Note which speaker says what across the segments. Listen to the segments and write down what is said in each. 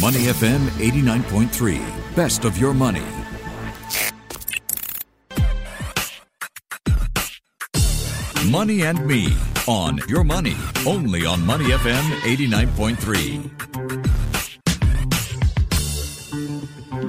Speaker 1: Money FM 89.3. Best of your money. Money and Me on Your Money, only on Money FM 89.3.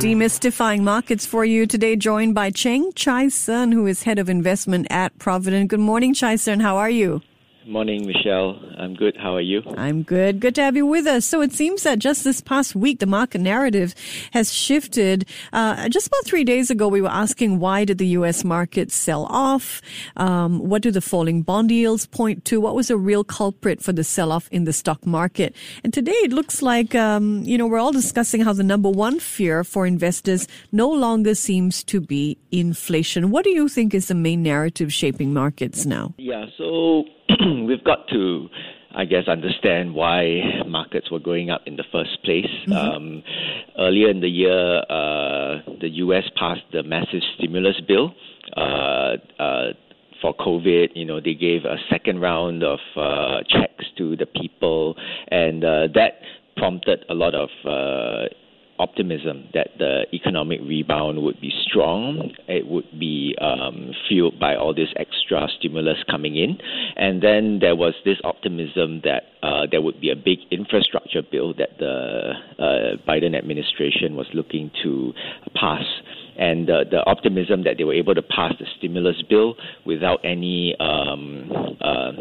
Speaker 2: Demystifying markets for you today, joined by Cheng Chai Sun, who is head of investment at Providend. Good morning, Chai Sun. How are you?
Speaker 3: Morning, Michelle. I'm good. How are you?
Speaker 2: I'm good. Good to have you with us. So it seems that just this past week, the market narrative has shifted. Uh, just about three days ago, we were asking why did the U.S. market sell off? Um, what do the falling bond yields point to? What was a real culprit for the sell-off in the stock market? And today, it looks like um, you know we're all discussing how the number one fear for investors no longer seems to be inflation. What do you think is the main narrative shaping markets now?
Speaker 3: Yeah. So we've got to, I guess, understand why markets were going up in the first place. Mm-hmm. Um, earlier in the year, uh, the U.S. passed the massive stimulus bill. Uh, uh, for COVID, you know, they gave a second round of uh, checks to the people, and uh, that prompted a lot of uh, optimism that the economic rebound would be strong. It would be um, fueled by all this extra stimulus coming in. And then there was this optimism that uh, there would be a big infrastructure bill that the uh, Biden administration was looking to pass and uh, the optimism that they were able to pass the stimulus bill without any um, uh,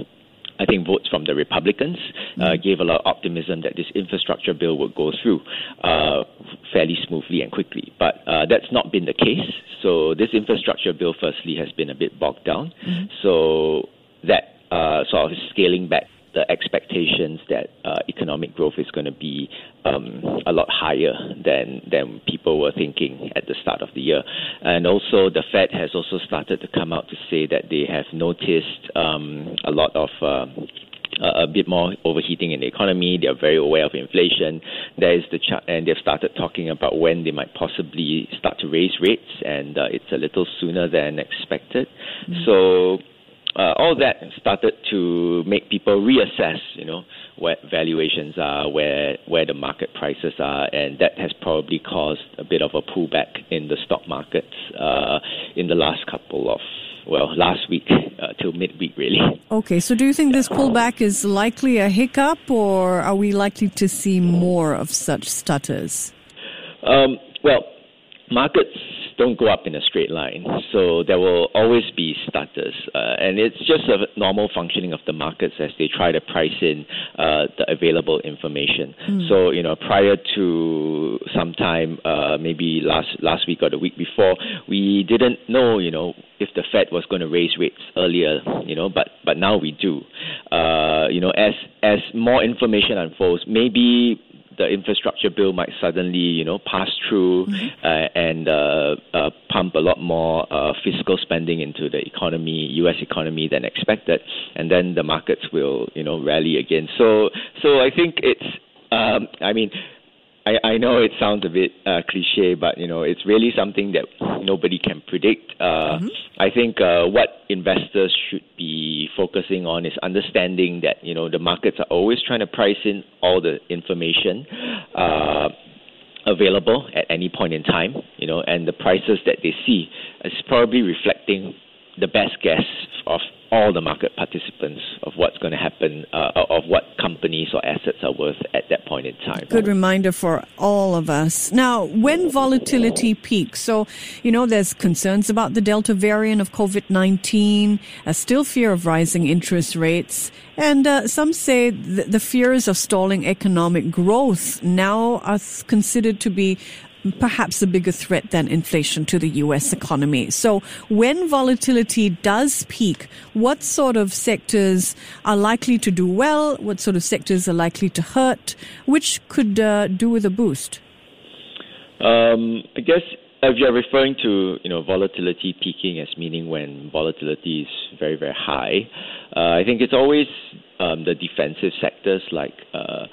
Speaker 3: I think votes from the Republicans uh, mm-hmm. gave a lot of optimism that this infrastructure bill would go through uh, fairly smoothly and quickly. But uh, that's not been the case. So this infrastructure bill, firstly, has been a bit bogged down. Mm-hmm. So that uh, sort of scaling back the expectations that uh, economic growth is going to be um, a lot higher than than people were thinking at the start of the year, and also the Fed has also started to come out to say that they have noticed um, a lot of. Uh, a bit more overheating in the economy. They are very aware of inflation. There is the ch- and they've started talking about when they might possibly start to raise rates, and uh, it's a little sooner than expected. Mm-hmm. So uh, all that started to make people reassess, you know, where valuations are, where where the market prices are, and that has probably caused a bit of a pullback in the stock markets uh, in the last couple of well, last week uh, till midweek, really.
Speaker 2: Okay, so do you think this pullback is likely a hiccup, or are we likely to see more of such stutters?
Speaker 3: Um, well, markets don't go up in a straight line. So there will always be stutters. Uh, and it's just a normal functioning of the markets as they try to price in uh, the available information. Mm. So, you know, prior to sometime, uh, maybe last, last week or the week before, we didn't know, you know, if the Fed was going to raise rates earlier, you know, but, but now we do. Uh, you know, as, as more information unfolds, maybe the infrastructure bill might suddenly, you know, pass through mm-hmm. uh, and uh, uh, pump a lot more uh, fiscal spending into the economy, U.S. economy than expected, and then the markets will, you know, rally again. So, so I think it's, um, I mean I, I know it sounds a bit uh, cliche, but you know it's really something that nobody can predict. Uh, mm-hmm. I think uh, what investors should be focusing on is understanding that you know the markets are always trying to price in all the information uh, available at any point in time. You know, and the prices that they see is probably reflecting the best guess of all the market participants of what's going to happen, uh, of what companies or assets are worth at that point in time.
Speaker 2: Good reminder for all of us. Now, when volatility peaks, so, you know, there's concerns about the Delta variant of COVID 19, a still fear of rising interest rates, and uh, some say th- the fears of stalling economic growth now are considered to be perhaps a bigger threat than inflation to the U.S. economy. So when volatility does peak, what sort of sectors are likely to do well? What sort of sectors are likely to hurt? Which could uh, do with a boost?
Speaker 3: Um, I guess if you're referring to you know volatility peaking as meaning when volatility is very very high, uh, I think it's always um, the defensive sectors like. Uh,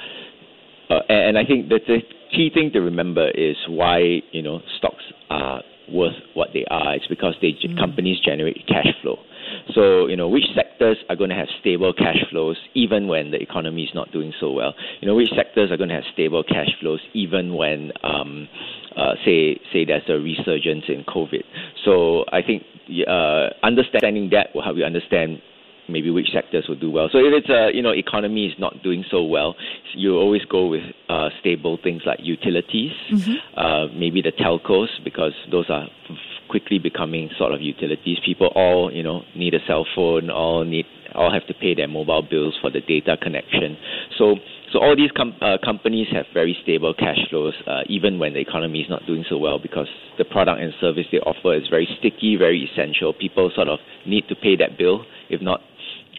Speaker 3: uh, and I think that the key thing to remember is why you know stocks are worth what they are. It's because they mm. companies generate cash flow. So you know which sectors are going to have stable cash flows even when the economy is not doing so well? You know, which sectors are going to have stable cash flows even when, um, uh, say, say there's a resurgence in COVID? So I think uh, understanding that will help you understand maybe which sectors will do well. So if it's a you know economy is not doing so well, you always go with uh, stable things like utilities, mm-hmm. uh, maybe the telcos because those are quickly becoming sort of utilities. People all you know need a cell phone, all need all have to pay their mobile bills for the data connection. So so all these com- uh, companies have very stable cash flows, uh, even when the economy is not doing so well, because the product and service they offer is very sticky, very essential. People sort of need to pay that bill. If not,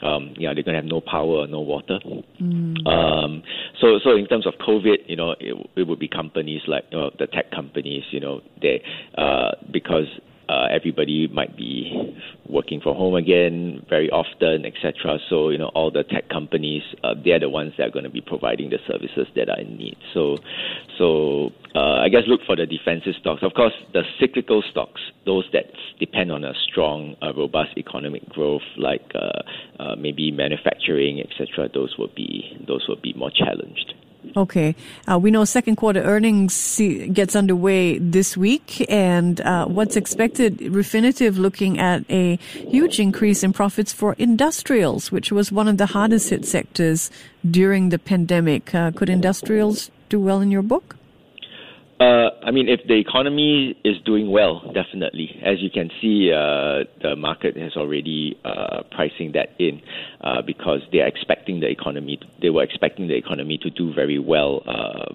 Speaker 3: um, yeah, they're going to have no power no water. Mm. Um, so, so in terms of COVID, you know, it, it would be companies like you know, the tech companies, you know, they uh, because uh, everybody might be working from home again very often, etc. So you know all the tech companies, uh, they're the ones that are going to be providing the services that are in need. So, so uh, I guess look for the defensive stocks. Of course, the cyclical stocks, those that depend on a strong, uh, robust economic growth, like uh, uh, maybe manufacturing, etc. Those will be those will be more challenged.
Speaker 2: Okay. Uh, we know second quarter earnings gets underway this week, and uh, what's expected, Refinitiv looking at a huge increase in profits for industrials, which was one of the hardest hit sectors during the pandemic. Uh, could industrials do well in your book?
Speaker 3: Uh, I mean, if the economy is doing well, definitely. As you can see, uh, the market has already uh, pricing that in uh, because they are expecting the economy. They were expecting the economy to do very well uh,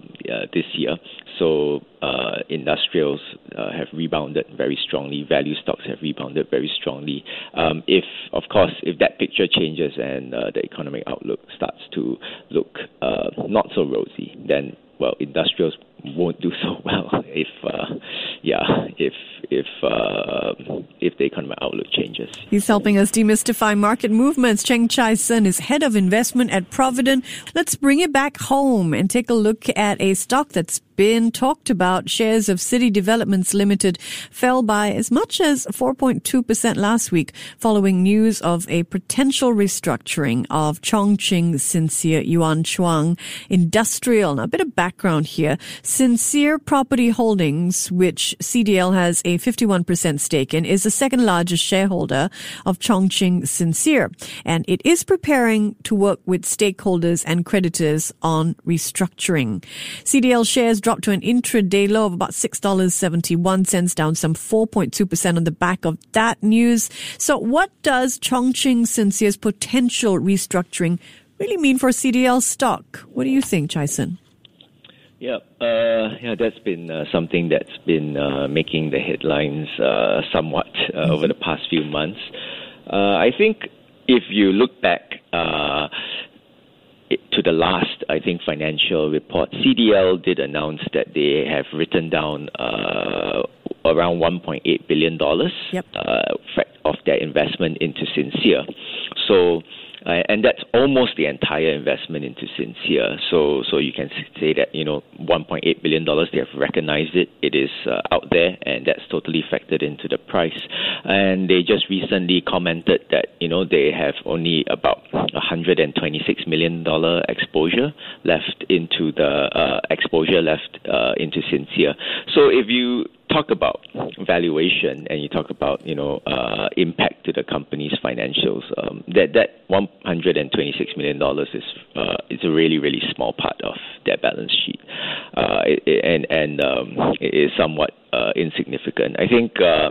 Speaker 3: this year. So uh, industrials have rebounded very strongly. Value stocks have rebounded very strongly. Um, if, of course, if that picture changes and the economic outlook starts to look not so rosy, then well, industrials won't do so well if uh, yeah if if uh, if the economic outlook changes.
Speaker 2: He's helping us demystify market movements. Cheng Chai Sun is head of investment at Providend. Let's bring it back home and take a look at a stock that's been talked about. Shares of City Developments Limited fell by as much as 4.2% last week following news of a potential restructuring of Chongqing Sincere Yuan Chuang Industrial. Now, a bit of background here. Sincere Property Holdings, which CDL has a 51% stake in, is the second largest shareholder of Chongqing Sincere, and it is preparing to work with stakeholders and creditors on restructuring. CDL shares dropped to an intraday low of about $6.71, down some 4.2% on the back of that news. So what does Chongqing Sincere's potential restructuring really mean for CDL stock? What do you think, Chai Sun?
Speaker 3: Yeah, uh, yeah, that's been uh, something that's been uh, making the headlines uh, somewhat uh, mm-hmm. over the past few months. Uh, I think if you look back to the last, I think, financial report, CDL did announce that they have written down uh, around 1.8 billion dollars
Speaker 2: yep.
Speaker 3: uh, of their investment into Sincere. So uh, and that's almost the entire investment into Sincere. So, so you can say that you know 1.8 billion dollars they have recognized it. It is uh, out there, and that's totally factored into the price. And they just recently commented that you know they have only about 126 million dollar exposure left into the uh, exposure left uh, into Sincere. So if you talk about valuation and you talk about you know uh, impact to the company's financials, um, that that 126 million dollars is uh, is a really really small part of their balance sheet, uh, it, and and um, it is somewhat uh, insignificant. I think uh,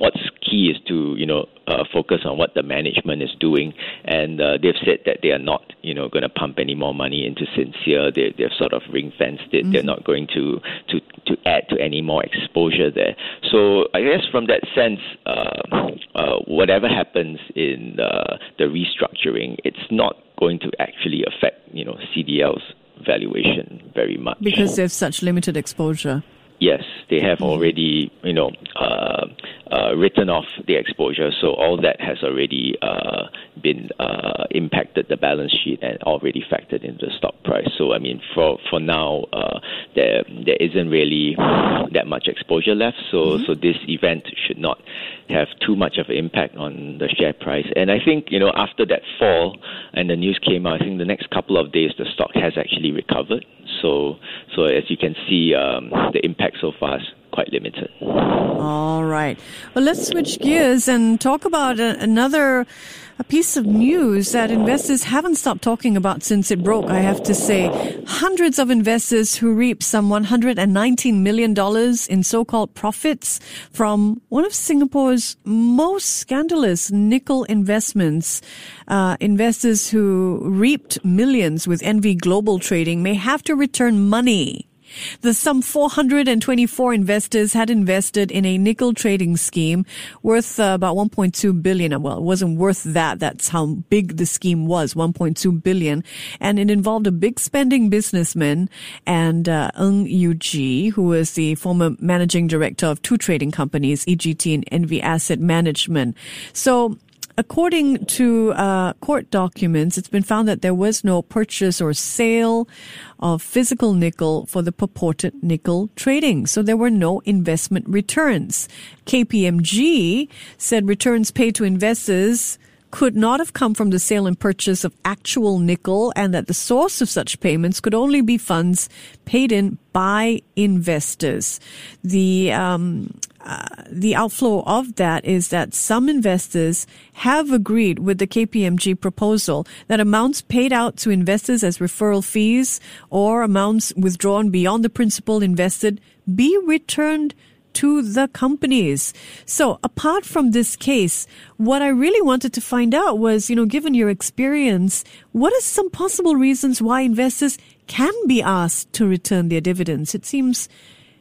Speaker 3: what's key is to you know uh, focus on what the management is doing, and uh, they've said that they are not you know going to pump any more money into Sincere. They they've sort of ring fenced it. Mm-hmm. They're not going to to add to any more exposure there. So I guess from that sense, uh, uh, whatever happens in the, the restructuring, it's not going to actually affect you know CDL's valuation very much
Speaker 2: because they have such limited exposure.
Speaker 3: Yes, they have mm-hmm. already, you know, uh, uh, written off the exposure, so all that has already uh, been uh, impacted the balance sheet and already factored into the stock price. So, I mean, for for now, uh, there there isn't really that much exposure left. So mm-hmm. so this event should not have too much of an impact on the share price. And I think you know after that fall and the news came out, I think the next couple of days the stock has actually recovered. So so as you can see, um, the impact so far quite limited.
Speaker 2: All right. Well, let's switch gears and talk about a, another a piece of news that investors haven't stopped talking about since it broke, I have to say. Hundreds of investors who reaped some $119 million in so-called profits from one of Singapore's most scandalous nickel investments. Uh, investors who reaped millions with Envy Global Trading may have to return money the some 424 investors had invested in a nickel trading scheme worth uh, about 1.2 billion. Well, it wasn't worth that. That's how big the scheme was, 1.2 billion. And it involved a big spending businessman and uh, Ng Yu Zhi, who was the former managing director of two trading companies, EGT and Envy Asset Management. So according to uh, court documents, it's been found that there was no purchase or sale of physical nickel for the purported nickel trading. So there were no investment returns. KPMG said returns paid to investors could not have come from the sale and purchase of actual nickel and that the source of such payments could only be funds paid in by investors. The, um, the outflow of that is that some investors have agreed with the KPMG proposal that amounts paid out to investors as referral fees or amounts withdrawn beyond the principal invested be returned to the companies. So apart from this case, what I really wanted to find out was, you know, given your experience, what are some possible reasons why investors can be asked to return their dividends? It seems,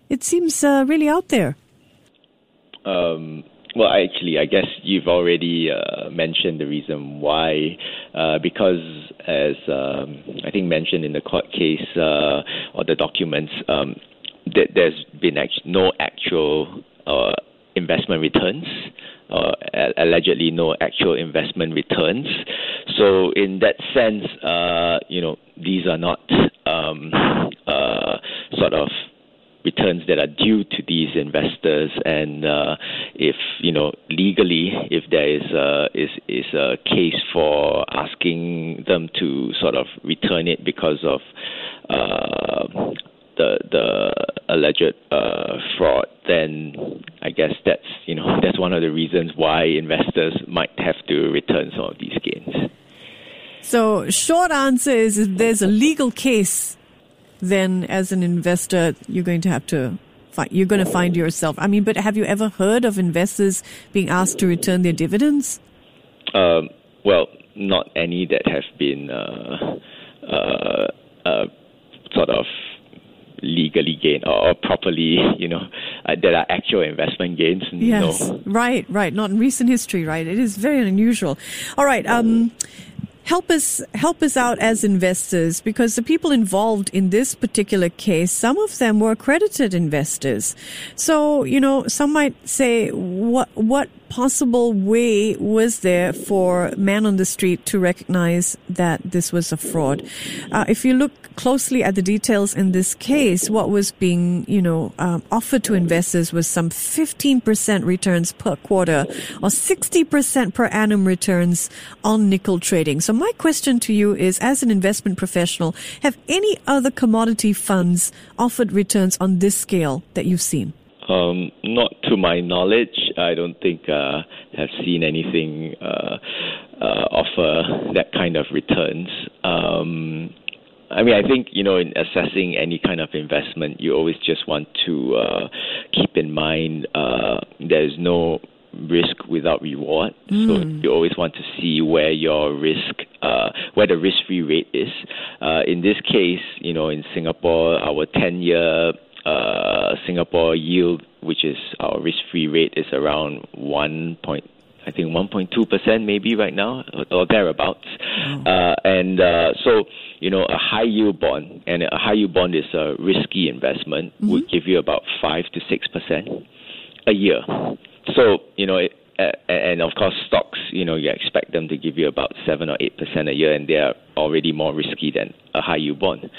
Speaker 2: it seems uh, really out there.
Speaker 3: Um, well, actually, I guess you've already uh, mentioned the reason why. Uh, because, as um, I think mentioned in the court case uh, or the documents, um, that there's been actually no actual uh, investment returns, uh, allegedly no actual investment returns. So in that sense, uh, you know, these are not um, uh, sort of returns that are due to these investors and uh, if you know legally if there is a, is is a case for asking them to sort of return it because of uh, the the alleged uh, fraud, then I guess that's you know that's one of the reasons why investors might have to return some of these gains.
Speaker 2: So, short answer is there's a legal case, then as an investor, you're going to have to find, you're going to find yourself. I mean, but have you ever heard of investors being asked to return their dividends?
Speaker 3: Um, well, not any that have been uh, uh, uh, sort of legally gained or, properly, you know, uh, that are actual investment gains.
Speaker 2: Yes,
Speaker 3: no.
Speaker 2: right, right. Not in recent history, right? It is very unusual. All right. Um, help us help us out as investors because the people involved in this particular case some of them were accredited investors. So you know some might say what what possible way was there for man on the street to recognize that this was a fraud? Uh, if you look closely at the details in this case, what was being, you know, um, offered to investors was some 15% returns per quarter or 60% per annum returns on nickel trading. So my question to you is, as an investment professional, have any other commodity funds offered returns on this scale that you've seen?
Speaker 3: Um, not to my knowledge, I don't think uh, have seen anything uh, uh, offer that kind of returns. Um, I mean, I think you know, in assessing any kind of investment, you always just want to uh, keep in mind uh, there is no risk without reward. Mm. So you always want to see where your risk, uh, where the risk-free rate is. Uh, in this case, you know, in Singapore, our 10-year uh, Singapore yield, which is our risk-free rate, is around one point. I think 1.2 percent maybe right now or, thereabouts, oh. uh, and uh, so you know a high yield bond and a high yield bond is a risky investment mm-hmm. would give you about five to six percent a year. So you know it, and of course stocks, you know, you expect them to give you about seven or eight percent a year, and they are already more risky than a high yield bond.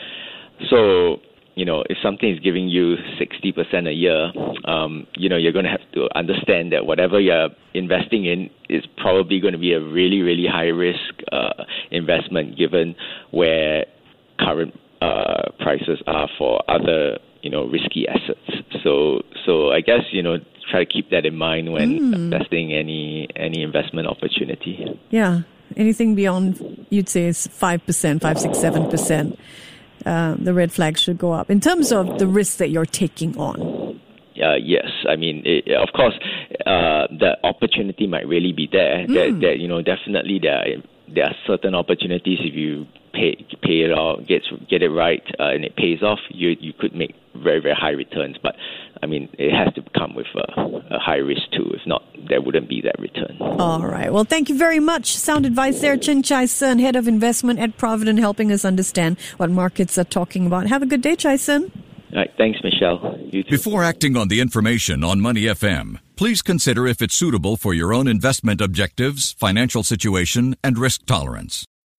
Speaker 3: So you know, if something is giving you 60% a year, um, you know, you're going to have to understand that whatever you're investing in is probably going to be a really, really high risk uh, investment given where current uh, prices are for other, you know, risky assets. So, so I guess, you know, try to keep that in mind when mm. investing any any investment opportunity.
Speaker 2: Yeah, anything beyond you'd say is five percent, five, six, seven percent. Uh, the red flag should go up in terms of the risk that you're taking on.
Speaker 3: Uh, yes, I mean, it, of course, uh, the opportunity might really be there. Mm. That, that you know, definitely there are, there are certain opportunities if you pay pay it off, get get it right, uh, and it pays off. You you could make very very high returns, but I mean, it has to come with a, a high risk too. If not, there wouldn't be that return.
Speaker 2: All right. Well, thank you very much. Sound advice there, Chin Chai Sun, head of investment at Providend, helping us understand what markets are talking about. Have a good day, Chai Sun.
Speaker 3: All right. Thanks, Michelle.
Speaker 1: Before acting on the information on Money FM, please consider if it's suitable for your own investment objectives, financial situation, and risk tolerance.